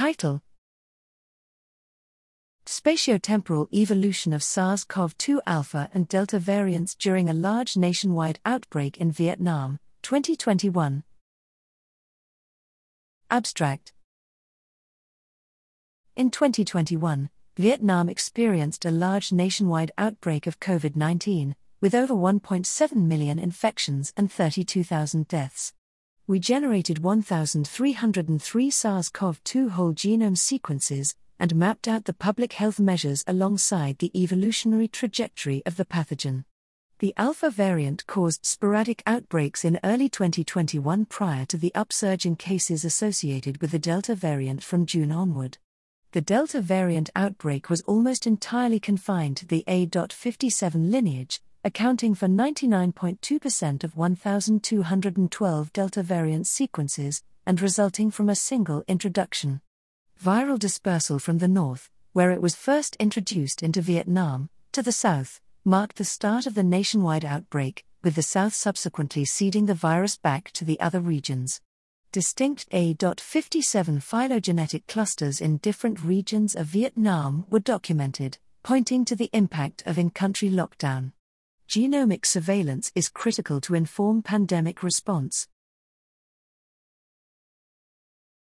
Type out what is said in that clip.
Title Spatiotemporal evolution of SARS CoV 2 alpha and delta variants during a large nationwide outbreak in Vietnam, 2021. Abstract In 2021, Vietnam experienced a large nationwide outbreak of COVID 19, with over 1.7 million infections and 32,000 deaths. We generated 1,303 SARS CoV 2 whole genome sequences and mapped out the public health measures alongside the evolutionary trajectory of the pathogen. The Alpha variant caused sporadic outbreaks in early 2021 prior to the upsurge in cases associated with the Delta variant from June onward. The Delta variant outbreak was almost entirely confined to the A.57 lineage, accounting for 99.2% of 1,212 Delta variant sequences, and resulting from a single introduction. Viral dispersal from the north, where it was first introduced into Vietnam, to the south, marked the start of the nationwide outbreak, with the south subsequently seeding the virus back to the other regions. Distinct A.57 phylogenetic clusters in different regions of Vietnam were documented, pointing to the impact of in country lockdown genomic surveillance is critical to inform pandemic response.